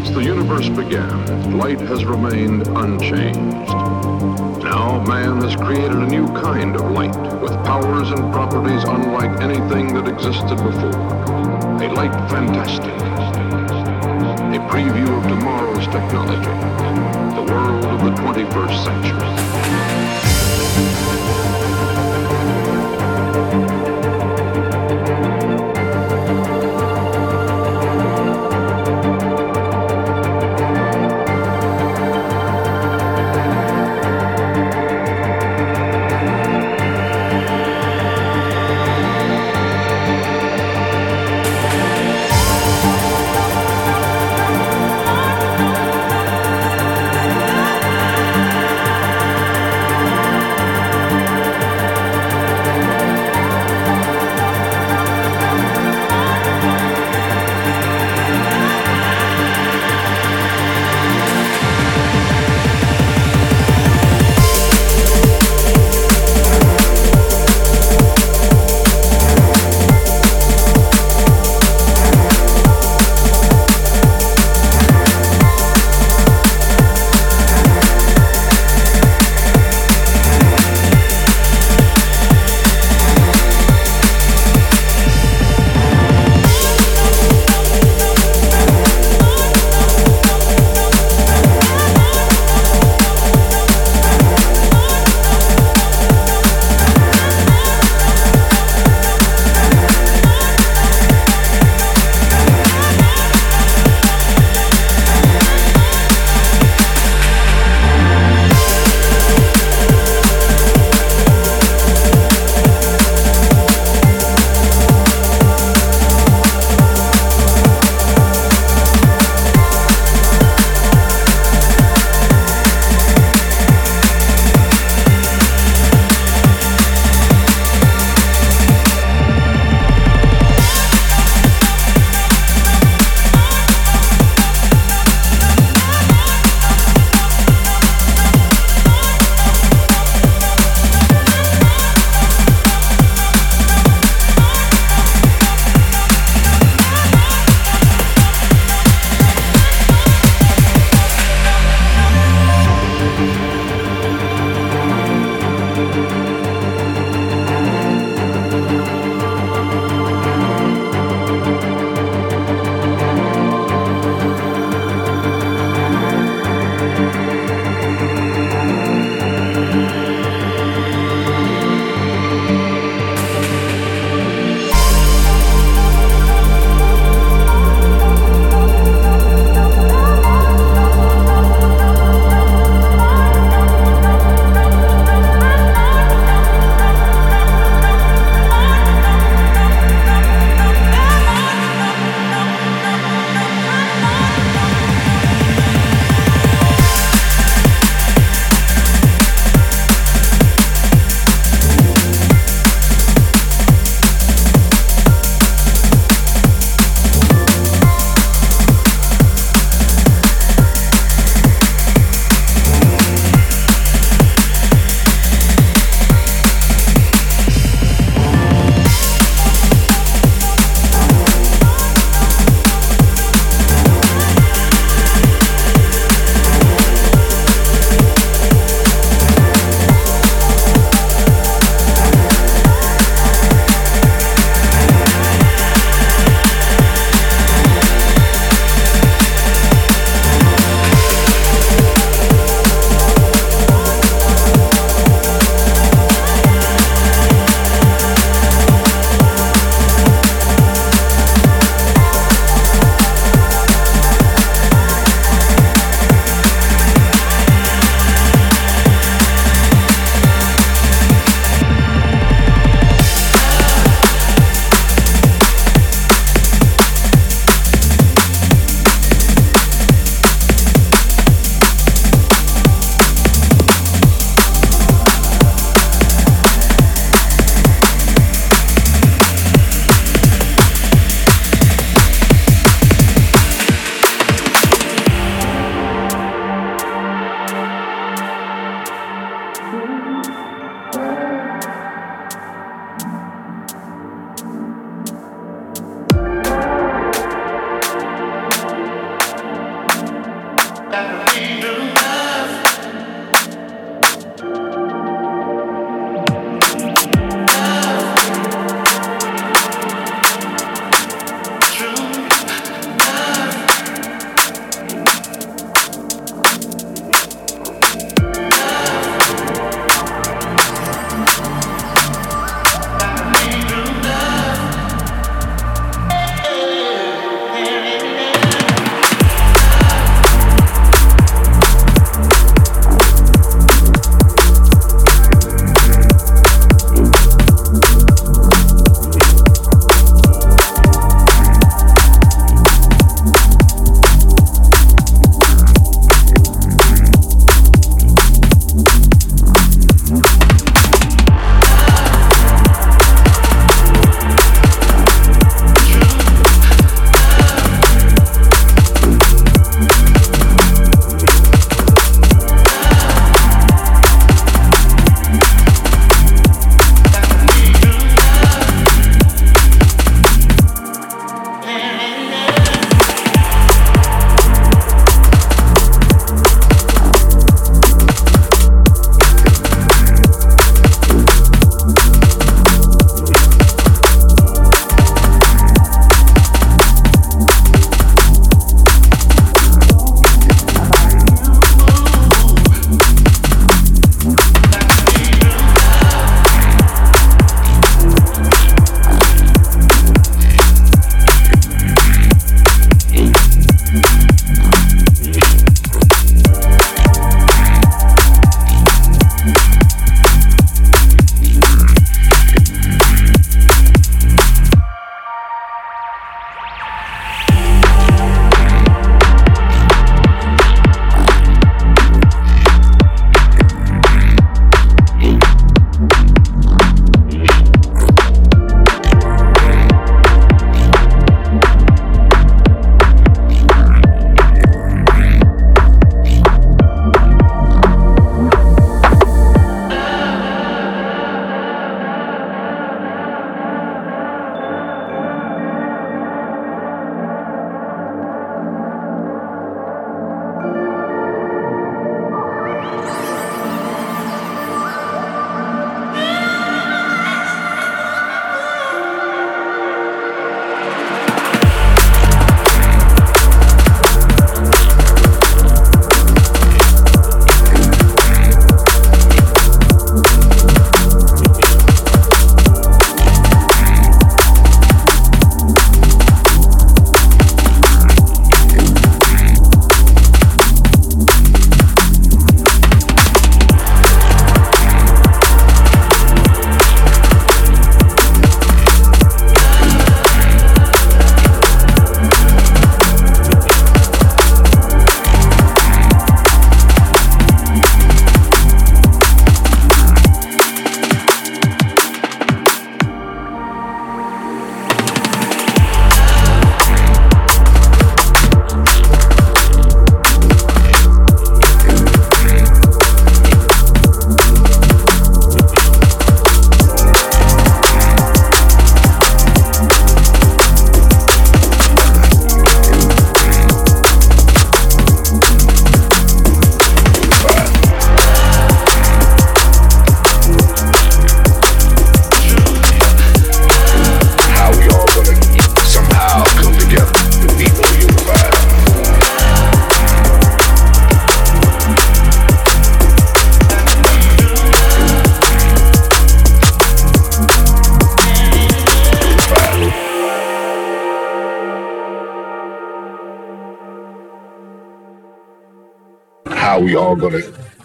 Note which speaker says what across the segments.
Speaker 1: the
Speaker 2: universe began, light has remained unchanged. Now man has created a new kind of light with powers and properties unlike anything that existed before. A light fantastic. A preview of tomorrow's technology. The world of the 21st century.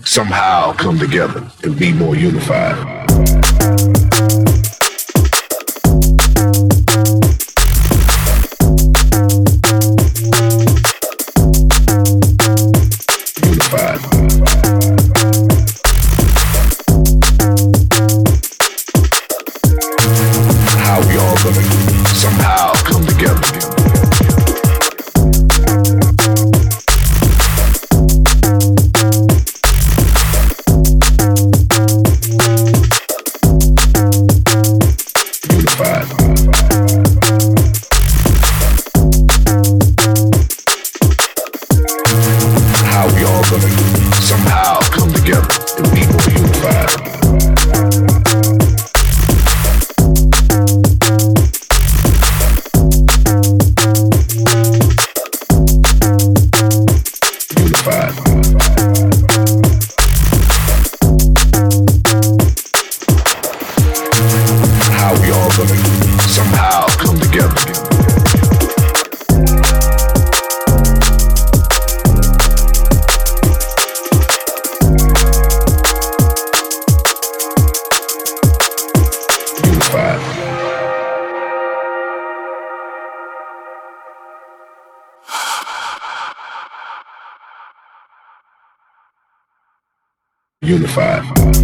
Speaker 3: Somehow come together and be more unified. Unified.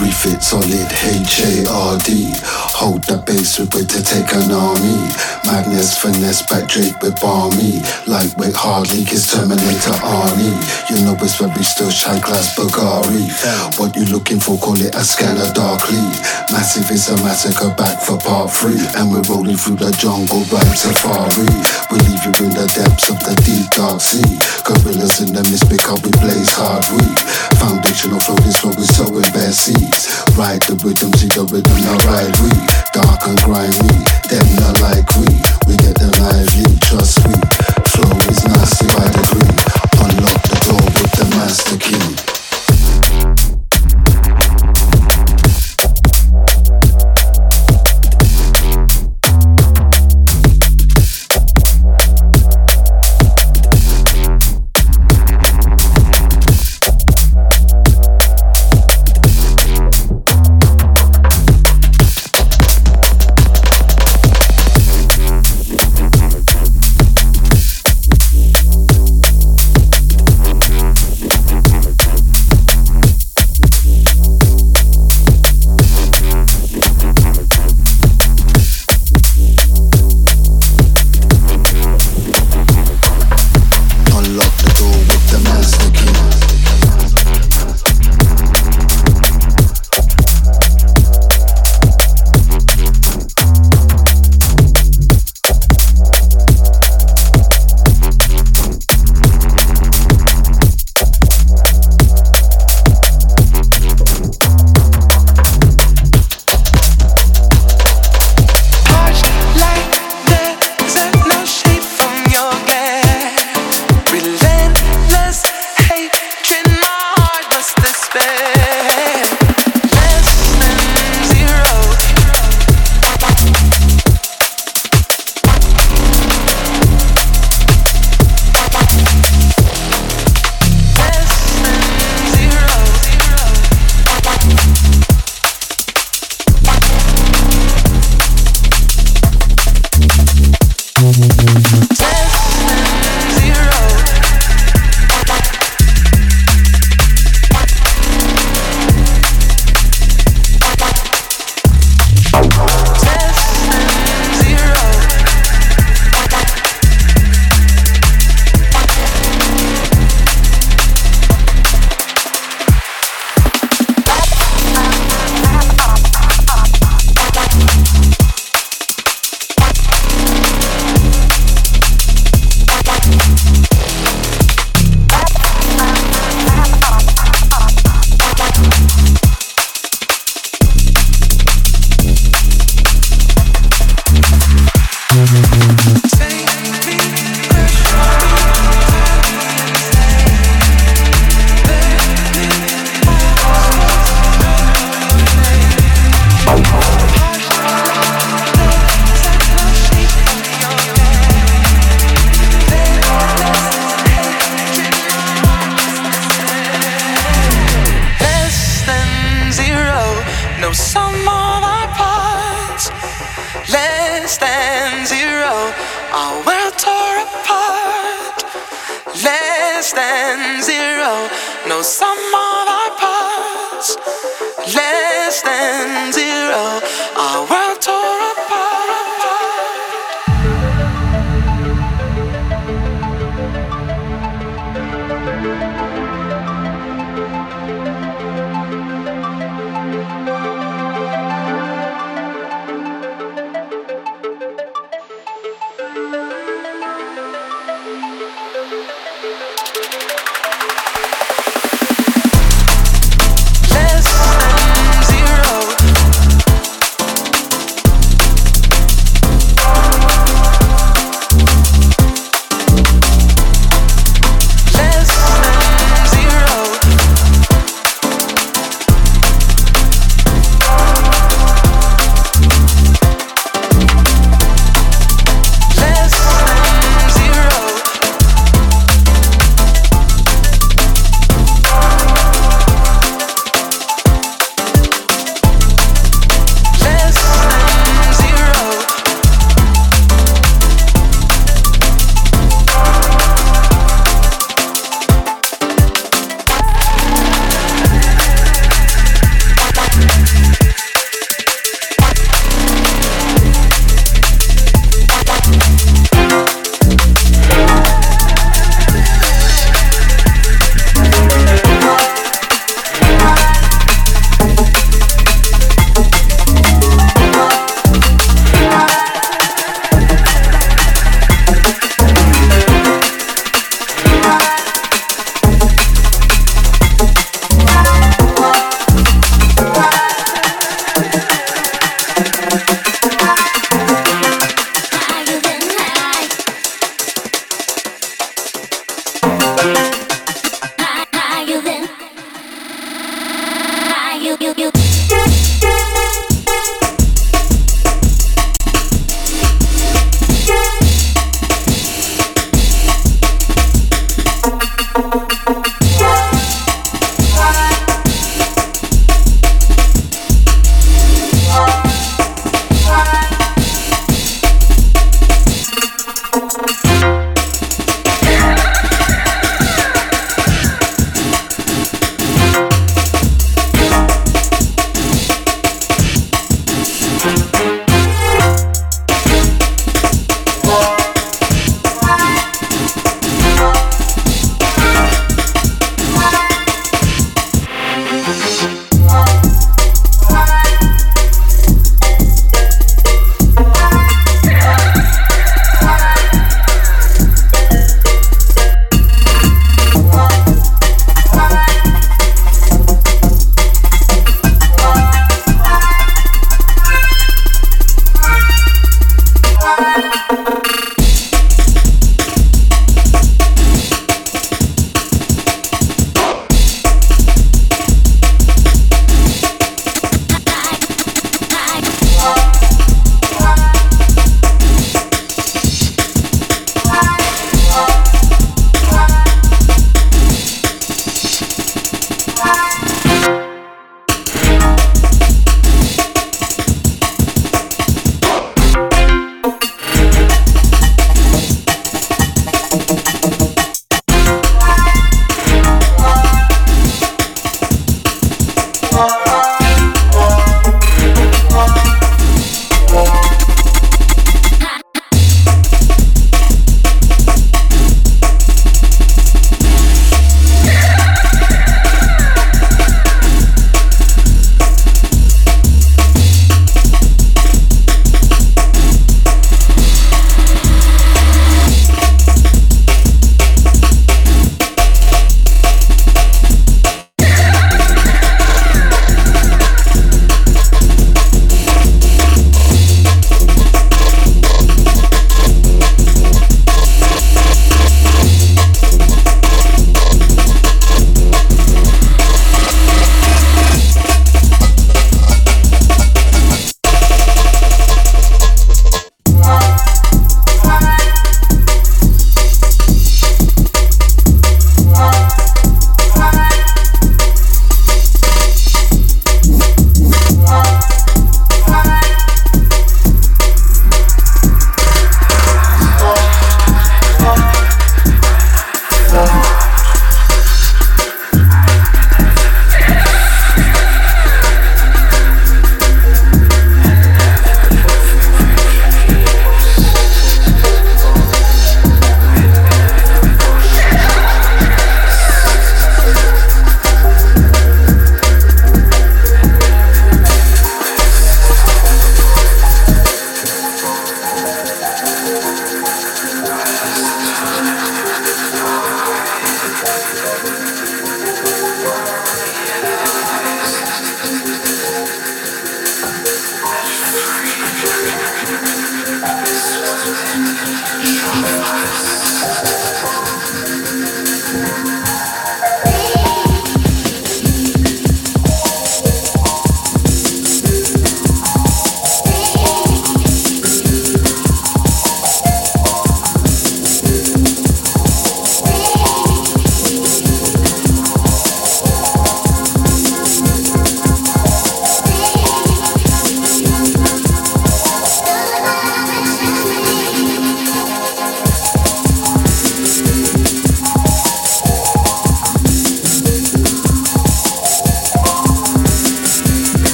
Speaker 3: Refits fit solid,
Speaker 4: H-A-R-D League is Terminator Arnie. You know it's very still shine class Bulgari. What you looking for, call it a scanner darkly. Massive is a massacre back for part three. And we're rolling through the jungle, right safari. We leave you in the depths of the deep dark sea. Gorillas in the mist because we blaze hard weed. Foundational flow, this flow is sowing bare seeds. Ride the rhythm, see the rhythm, now ride we. Dark and not like we. We get trust we. Flow is nasty by degree. Unlock the door with the master key.
Speaker 5: Less than zero.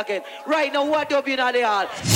Speaker 6: Again. Right now, what up in the hall?